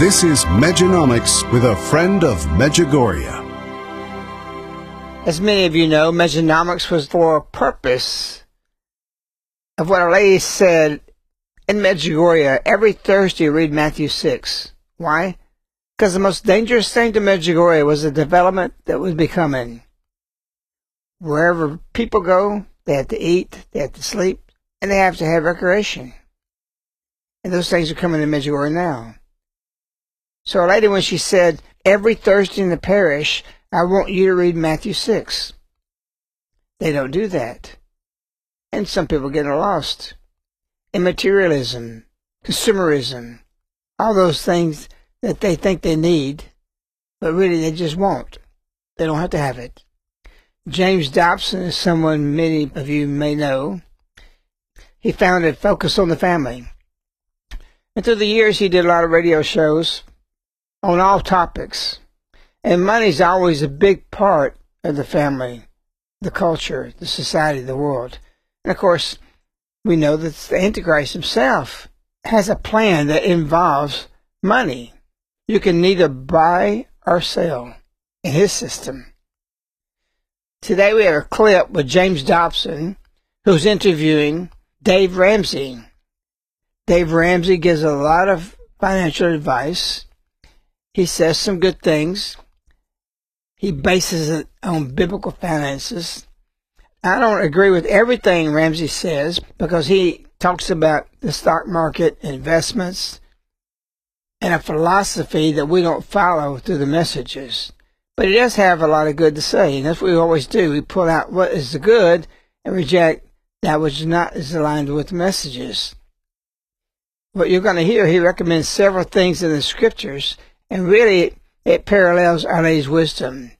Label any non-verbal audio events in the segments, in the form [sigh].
This is Mejanomics with a friend of Medjugorje. As many of you know, Mejanomics was for a purpose of what our lady said in Medjugorje. Every Thursday, read Matthew 6. Why? Because the most dangerous thing to Medjugorje was the development that was becoming. Wherever people go, they have to eat, they have to sleep, and they have to have recreation. And those things are coming to Medjugorje now. So a lady, when she said, every Thursday in the parish, I want you to read Matthew 6. They don't do that. And some people get lost. In materialism, consumerism, all those things that they think they need, but really they just won't. They don't have to have it. James Dobson is someone many of you may know. He founded Focus on the Family. And through the years, he did a lot of radio shows, on all topics. And money's always a big part of the family, the culture, the society, the world. And of course, we know that the Antichrist himself has a plan that involves money. You can neither buy or sell in his system. Today we have a clip with James Dobson, who's interviewing Dave Ramsey. Dave Ramsey gives a lot of financial advice he says some good things. He bases it on biblical finances. I don't agree with everything Ramsey says because he talks about the stock market, investments, and a philosophy that we don't follow through the messages. But he does have a lot of good to say, and that's what we always do. We pull out what is the good and reject that which is not is aligned with the messages. What you're going to hear, he recommends several things in the scriptures and really, it parallels Lady's wisdom.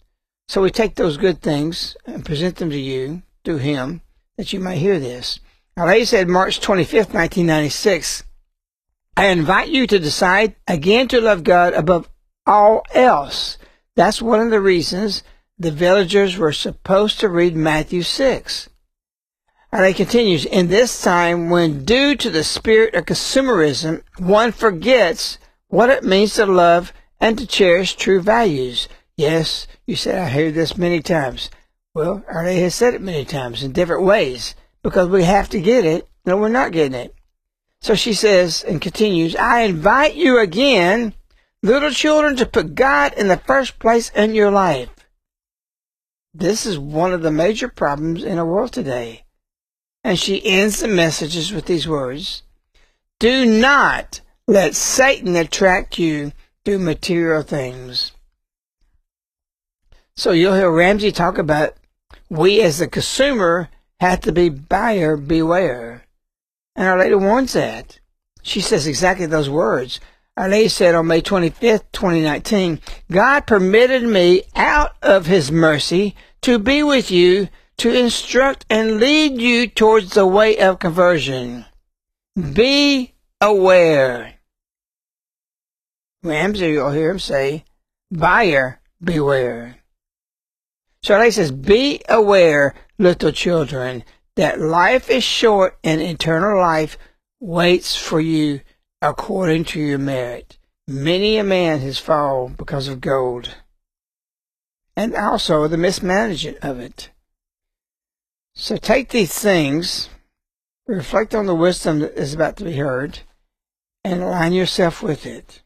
So we take those good things and present them to you through him that you may hear this. Lady said March 25th, 1996, I invite you to decide again to love God above all else. That's one of the reasons the villagers were supposed to read Matthew 6. And it continues, in this time when due to the spirit of consumerism, one forgets what it means to love and to cherish true values. Yes, you said I hear this many times. Well, Our Lady has said it many times in different ways because we have to get it. No, we're not getting it. So she says and continues, I invite you again, little children, to put God in the first place in your life. This is one of the major problems in the world today. And she ends the messages with these words Do not let Satan attract you material things. So you'll hear Ramsey talk about we as the consumer have to be buyer beware. And Our Lady warns that. She says exactly those words. Our Lady said on May 25th, 2019, God permitted me out of His mercy to be with you to instruct and lead you towards the way of conversion. Be aware. Ramsey, you'll hear him say, buyer beware. So he says, be aware, little children, that life is short and eternal life waits for you according to your merit. Many a man has fallen because of gold. And also the mismanagement of it. So take these things, reflect on the wisdom that is about to be heard, and align yourself with it.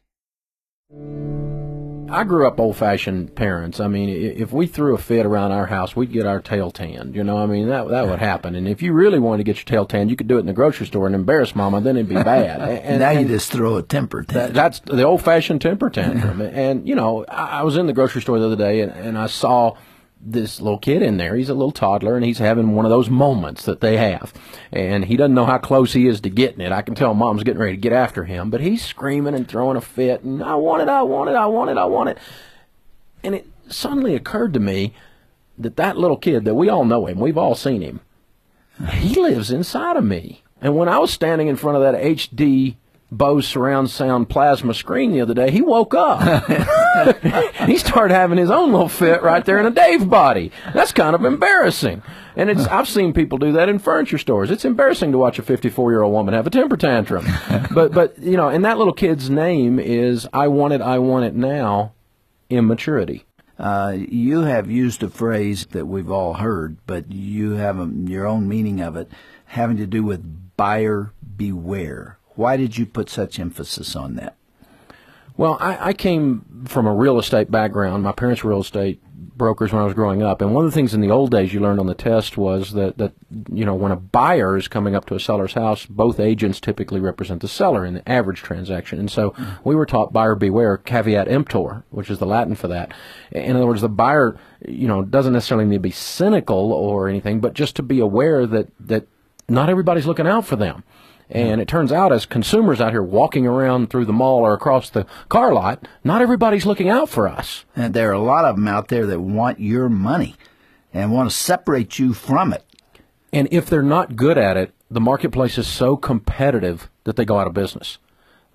I grew up old fashioned parents. I mean, if we threw a fit around our house, we'd get our tail tanned. You know, I mean, that that would happen. And if you really wanted to get your tail tanned, you could do it in the grocery store and embarrass mama, then it'd be bad. [laughs] And, now and you just throw a temper That, tantrum. that's the old fashioned temper tantrum. [laughs] and, you know, I, I was in the grocery store the other day and, and I saw this little kid in there. He's a little toddler and he's having one of those moments that they have. And he doesn't know how close he is to getting it. I can tell mom's getting ready to get after him, but he's screaming and throwing a fit and I want it, I want it, I want it, I want it. And it suddenly occurred to me that that little kid that we all know him, we've all seen him, he lives inside of me. And when I was standing in front of that HD Bose surround sound plasma screen the other day, he woke up. [laughs] he started having his own little fit right there in a Dave body. That's kind of embarrassing. And it's I've seen people do that in furniture stores. It's embarrassing to watch a 54 year old woman have a temper tantrum. but but you know, and that little kid's name is I want it, I want it now, immaturity. Uh, you have used a phrase that we've all heard, but you have a, your own meaning of it, having to do with buyer beware. Why did you put such emphasis on that? Well, I, I came from a real estate background. My parents were real estate brokers when I was growing up, and one of the things in the old days you learned on the test was that that you know when a buyer is coming up to a seller's house, both agents typically represent the seller in the average transaction, and so we were taught buyer beware, caveat emptor, which is the Latin for that. In other words, the buyer you know doesn't necessarily need to be cynical or anything, but just to be aware that that not everybody's looking out for them. And it turns out, as consumers out here walking around through the mall or across the car lot, not everybody's looking out for us. And there are a lot of them out there that want your money and want to separate you from it. And if they're not good at it, the marketplace is so competitive that they go out of business.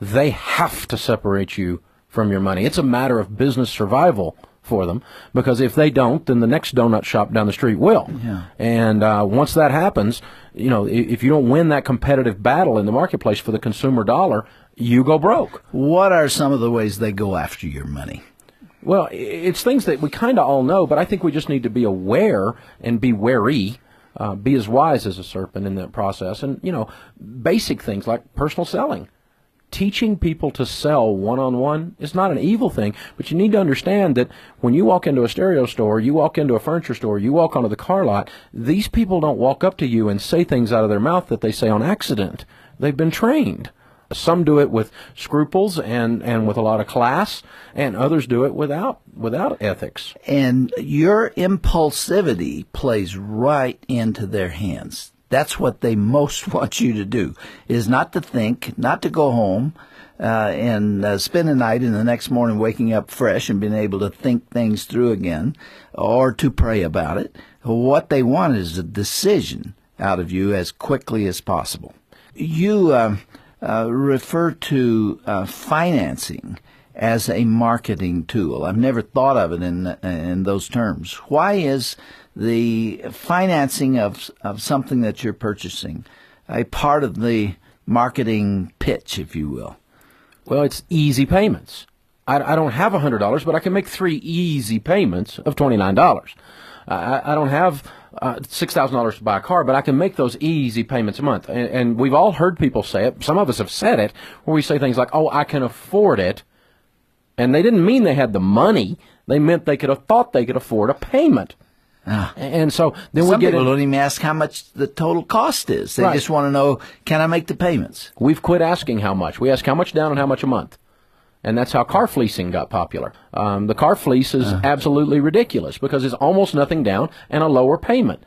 They have to separate you from your money. It's a matter of business survival for them because if they don't, then the next donut shop down the street will. Yeah. And uh, once that happens, you know, if you don't win that competitive battle in the marketplace for the consumer dollar, you go broke. What are some of the ways they go after your money? Well, it's things that we kind of all know, but I think we just need to be aware and be wary. Uh, be as wise as a serpent in that process, and you know, basic things like personal selling teaching people to sell one on one is not an evil thing, but you need to understand that when you walk into a stereo store, you walk into a furniture store, you walk onto the car lot, these people don't walk up to you and say things out of their mouth that they say on accident. They've been trained. Some do it with scruples and, and with a lot of class, and others do it without without ethics. And your impulsivity plays right into their hands. That's what they most [laughs] want you to do, is not to think, not to go home, uh, and uh, spend a night and the next morning waking up fresh and being able to think things through again, or to pray about it. What they want is a decision out of you as quickly as possible. You uh, uh refer to uh, financing as a marketing tool. I've never thought of it in in those terms. Why is the financing of of something that you're purchasing a part of the marketing pitch, if you will? Well, it's easy payments. I, I don't have $100, but I can make three easy payments of $29. I, I don't have uh, $6,000 to buy a car, but I can make those easy payments a month. And, and we've all heard people say it. Some of us have said it, where we say things like, oh, I can afford it. And they didn't mean they had the money. They meant they could have thought they could afford a payment. Ah. And so then Some we get people in, don't even ask how much the total cost is. They Right. just want to know, can I make the payments? We've quit asking how much. We ask how much down and how much a month. And that's how car fleecing got popular. Um, the car fleece is absolutely ridiculous because it's almost nothing down and a lower payment.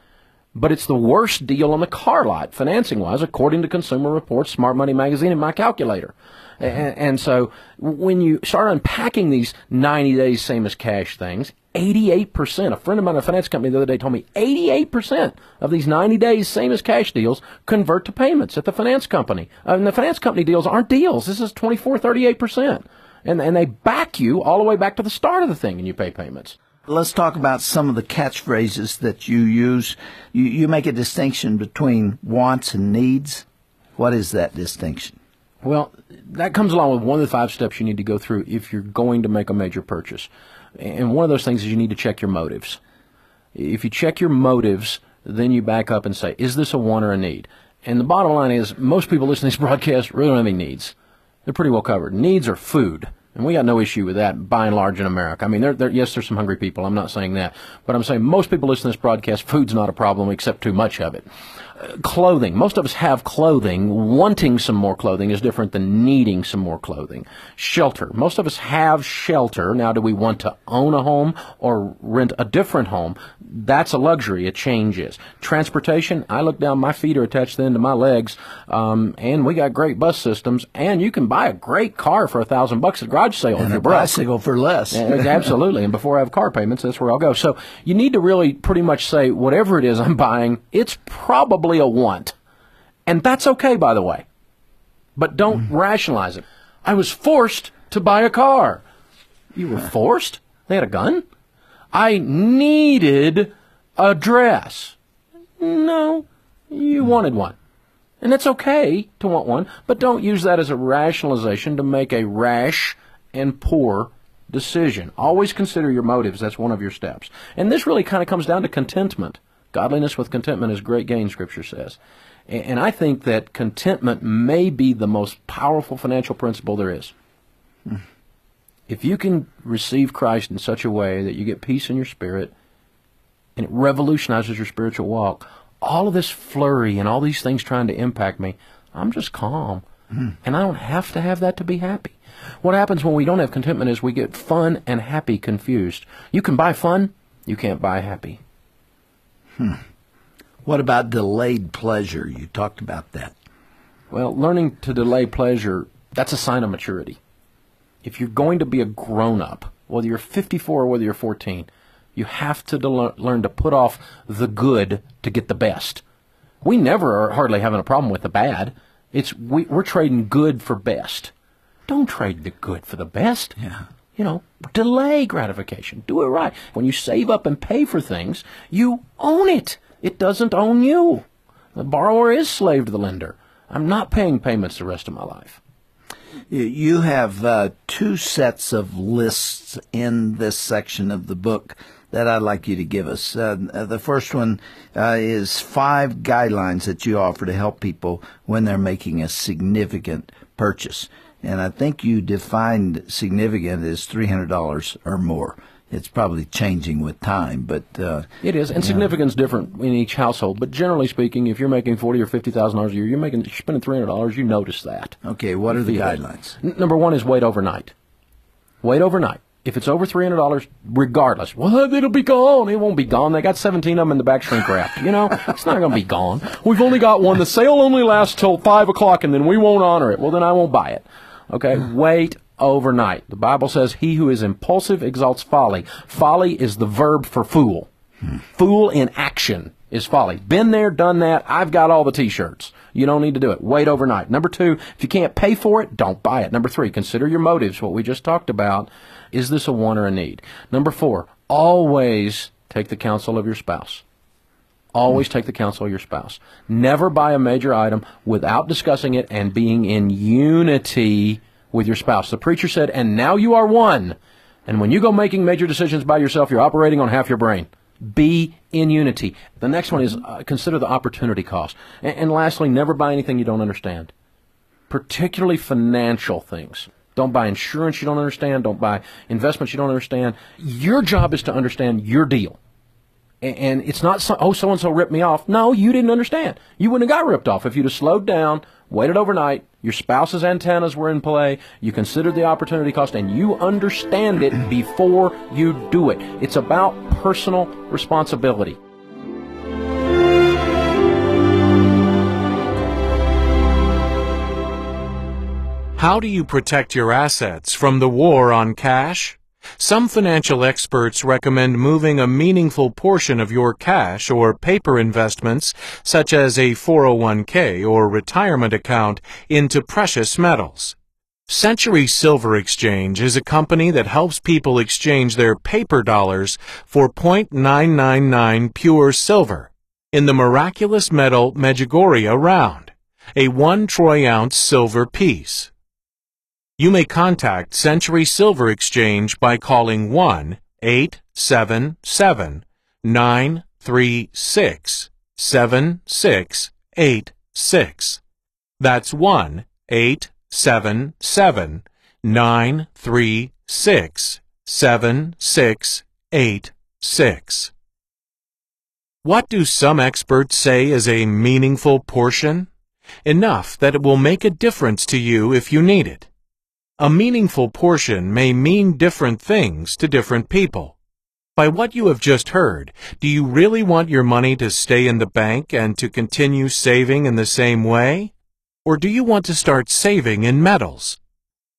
But it's the worst deal on the car lot, financing wise, according to Consumer Reports, Smart Money Magazine, and my calculator. And, and so when you start unpacking these 90 days same as cash things, 88%, a friend of mine at a finance company the other day told me 88% of these 90 days same as cash deals convert to payments at the finance company. Uh, and the finance company deals aren't deals. This is 24, 38%. And, and they back you all the way back to the start of the thing and you pay payments. Let's talk about some of the catchphrases that you use. You, you make a distinction between wants and needs. What is that distinction? Well, that comes along with one of the five steps you need to go through if you're going to make a major purchase. And one of those things is you need to check your motives. If you check your motives, then you back up and say, is this a want or a need? And the bottom line is, most people listening to this broadcast really don't have any needs. They're pretty well covered. Needs are food. And we got no issue with that by and large in America. I mean, there, there, yes, there's some hungry people. I'm not saying that. But I'm saying most people listening to this broadcast, food's not a problem except too much of it clothing. Most of us have clothing. Wanting some more clothing is different than needing some more clothing. Shelter. Most of us have shelter. Now, do we want to own a home or rent a different home? That's a luxury. It changes. Transportation. I look down. My feet are attached then to my legs, um, and we got great bus systems. And you can buy a great car for a thousand bucks at a garage sale if And you're a broke. bicycle for less. Absolutely. And before I have car payments, that's where I'll go. So you need to really pretty much say whatever it is I'm buying, it's probably a want. And that's okay, by the way. But don't hmm. rationalize it. I was forced to buy a car. You were forced? They had a gun? I needed a dress. No, you hmm. wanted one. And it's okay to want one, but don't use that as a rationalization to make a rash and poor decision. Always consider your motives. That's one of your steps. And this really kind of comes down to contentment. Godliness with contentment is great gain, Scripture says. And I think that contentment may be the most powerful financial principle there is. If you can receive Christ in such a way that you get peace in your spirit and it revolutionizes your spiritual walk, all of this flurry and all these things trying to impact me, I'm just calm. And I don't have to have that to be happy. What happens when we don't have contentment is we get fun and happy confused. You can buy fun, you can't buy happy. Hmm. What about delayed pleasure? You talked about that. Well, learning to delay pleasure, that's a sign of maturity. If you're going to be a grown up, whether you're 54 or whether you're 14, you have to del- learn to put off the good to get the best. We never are hardly having a problem with the bad. It's we, we're trading good for best. Don't trade the good for the best. Yeah. You know, delay gratification. Do it right. When you save up and pay for things, you own it. It doesn't own you. The borrower is slave to the lender. I'm not paying payments the rest of my life. You- have uh, two sets of lists in this section of the book that I'd like you to give us. Uh, the first one uh, is five guidelines that you offer to help people when they're making a significant purchase. And I think you defined significant as $300 or more. It's probably changing with time, but uh, It is, and significance is different in each household. But generally speaking, if you're making forty or fifty thousand dollars a year, you're making you're spending three hundred dollars. You notice that. okay, what are the guidelines? N- number one is wait overnight. Wait overnight. If it's over three hundred dollars, regardless, well, it'll be gone. It won't be gone. They got seventeen of them in the back shrink wrap. You know, [laughs] it's not going to be gone. We've only got one. The sale only lasts till five o'clock, and then we won't honor it. Well, then I won't buy it. Okay, wait overnight. The Bible says, "He who is impulsive exalts folly." Folly is the verb for fool. Fool in action is folly. Been there, done that. I've got all the T-shirts. You don't need to do it. Wait overnight. Number two, if you can't pay for it, don't buy it. Number three, consider your motives, what we just talked about. Is this a want or a need? Number four, always take the counsel of your spouse. Always take the counsel of your spouse. Never buy a major item without discussing it and being in unity with your spouse. The preacher said, and now you are one. And when you go making major decisions by yourself, you're operating on half your brain. Be in unity. The next one is uh, consider the opportunity cost. And, and lastly, never buy anything you don't understand, particularly financial things. Don't buy insurance you don't understand. Don't buy investments you don't understand. Your job is to understand your deal and it's not so, oh so and so ripped me off. No, you didn't understand. You wouldn't have got ripped off if you'd have slowed down, waited overnight. Your spouse's antennas were in play. You considered the opportunity cost, and you understand it before you do it. It's about personal responsibility. How do you protect your assets from the war on cash? Some financial experts recommend moving a meaningful portion of your cash or paper investments, such as a 401k or retirement account, into precious metals. Century Silver Exchange is a company that helps people exchange their paper dollars for .999 pure silver in the miraculous metal Medjugorje round, a 1 troy ounce silver piece. You may contact Century Silver Exchange by calling 1 877 936 7686. That's 1 877 936 7686. What do some experts say is a meaningful portion? Enough that it will make a difference to you if you need it. A meaningful portion may mean different things to different people. By what you have just heard, do you really want your money to stay in the bank and to continue saving in the same way? Or do you want to start saving in metals?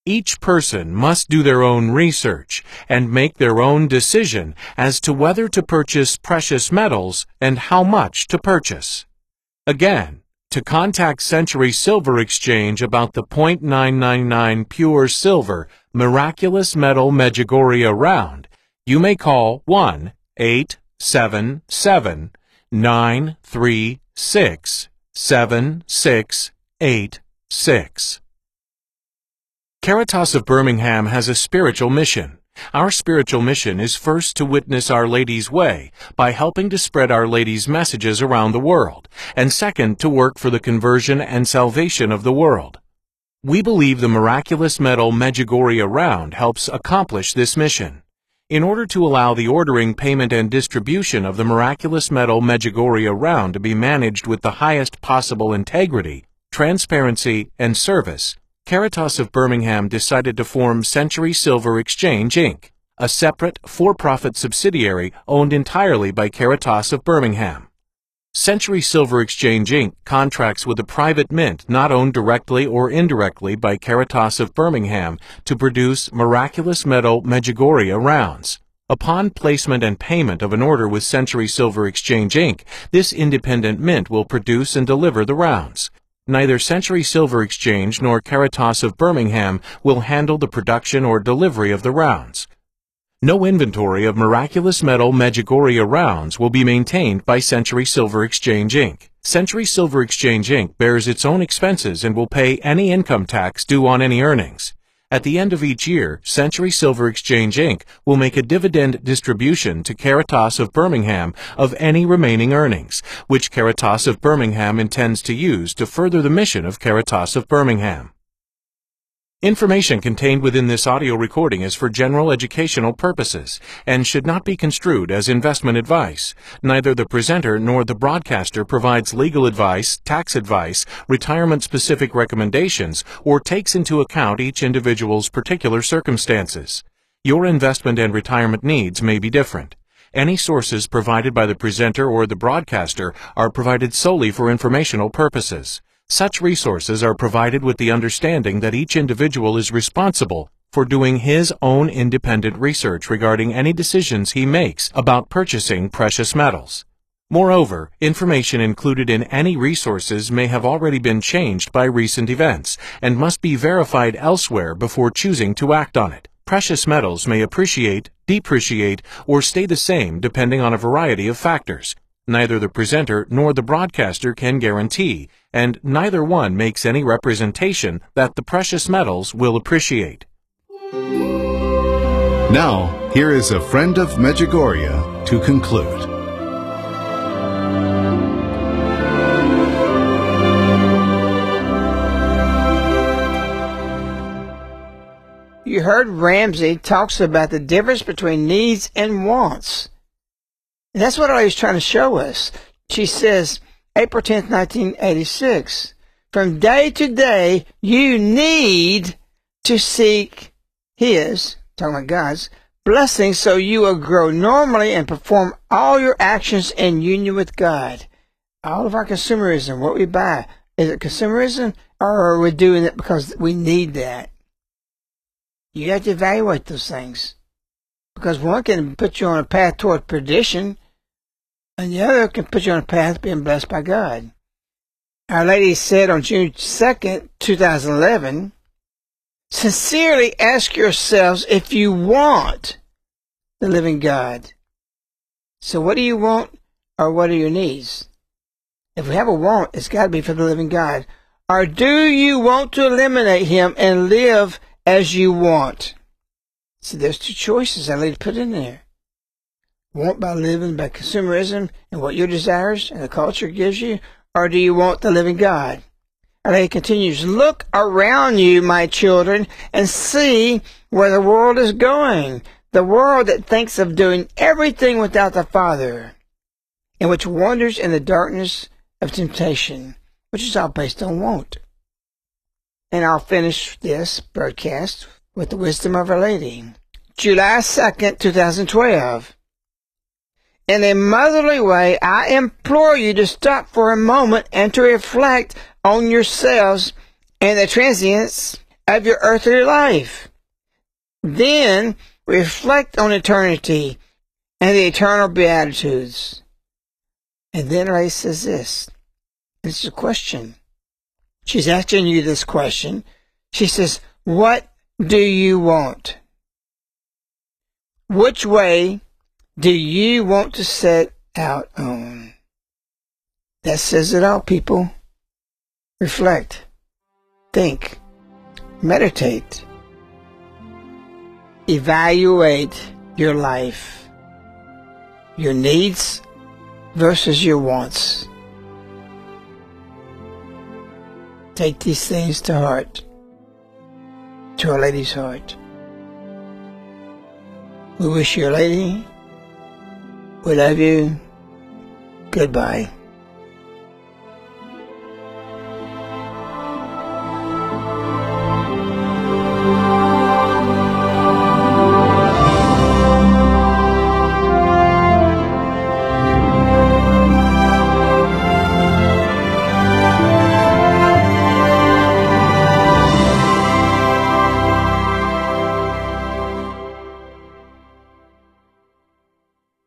Each person must do their own research and make their own decision as to whether to purchase precious metals and how much to purchase. Again, to contact Century Silver Exchange about the .999 pure silver miraculous metal Medjugorje round, you may call 1 877 936 7686. Caritas of Birmingham has a spiritual mission. Our spiritual mission is first to witness Our Lady's way by helping to spread Our Lady's messages around the world, and second, to work for the conversion and salvation of the world. We believe the miraculous metal Medjugorje round helps accomplish this mission. In order to allow the ordering, payment, and distribution of the miraculous metal Medjugorje round to be managed with the highest possible integrity, transparency, and service, Caritas of Birmingham decided to form Century Silver Exchange, Inc., a separate, for-profit subsidiary owned entirely by Caritas of Birmingham. Century Silver Exchange, Inc. contracts with a private mint not owned directly or indirectly by Caritas of Birmingham to produce miraculous metal Medjugorje rounds. Upon placement and payment of an order with Century Silver Exchange, Inc., this independent mint will produce and deliver the rounds. Neither Century Silver Exchange nor Caritas of Birmingham will handle the production or delivery of the rounds. No inventory of miraculous metal Medjugorje rounds will be maintained by Century Silver Exchange Inc. Century Silver Exchange Inc. bears its own expenses and will pay any income tax due on any earnings. At the end of each year, Century Silver Exchange Inc. will make a dividend distribution to Caritas of Birmingham of any remaining earnings, which Caritas of Birmingham intends to use to further the mission of Caritas of Birmingham. Information contained within this audio recording is for general educational purposes and should not be construed as investment advice. Neither the presenter nor the broadcaster provides legal advice, tax advice, retirement-specific recommendations, or takes into account each individual's particular circumstances. Your investment and retirement needs may be different. Any sources provided by the presenter or the broadcaster are provided solely for informational purposes. Such resources are provided with the understanding that each individual is responsible for doing his own independent research regarding any decisions he makes about purchasing precious metals. Moreover, information included in any resources may have already been changed by recent events and must be verified elsewhere before choosing to act on it. Precious metals may appreciate, depreciate, or stay the same depending on a variety of factors. Neither the presenter nor the broadcaster can guarantee, and neither one makes any representation that the precious metals will appreciate. Now, here is a friend of Medjugorje to conclude. You heard Ramsey talks about the difference between needs and wants. And that's what I was trying to show us. She says, April 10th, 1986, from day to day, you need to seek His, talking about God's, blessing so you will grow normally and perform all your actions in union with God. All of our consumerism, what we buy, is it consumerism or are we doing it because we need that? You have to evaluate those things. Because one can put you on a path toward perdition, and the other can put you on a path being blessed by God. Our Lady said on June 2nd, 2011, Sincerely ask yourselves if you want the living God. So what do you want or what are your needs? If we have a want, it's got to be for the living God. Or do you want to eliminate him and live as you want? See, there's two choices I need to put in there. Want by living by consumerism and what your desires and the culture gives you, or do you want the living God? And he continues, look around you, my children, and see where the world is going. The world that thinks of doing everything without the Father, and which wanders in the darkness of temptation, which is all based on want. And I'll finish this broadcast with the wisdom of Our Lady. July 2nd, 2012. In a motherly way, I implore you to stop for a moment and to reflect on yourselves and the transience of your earthly life. Then reflect on eternity and the eternal beatitudes. And then Ray says this. It's a question. She's asking you this question. She says, What do you want? Which way do you want to set out on? That says it all, people. Reflect, think, meditate, evaluate your life, your needs versus your wants. Take these things to heart, to a Lady's heart. We wish you a lady. We love you. Goodbye.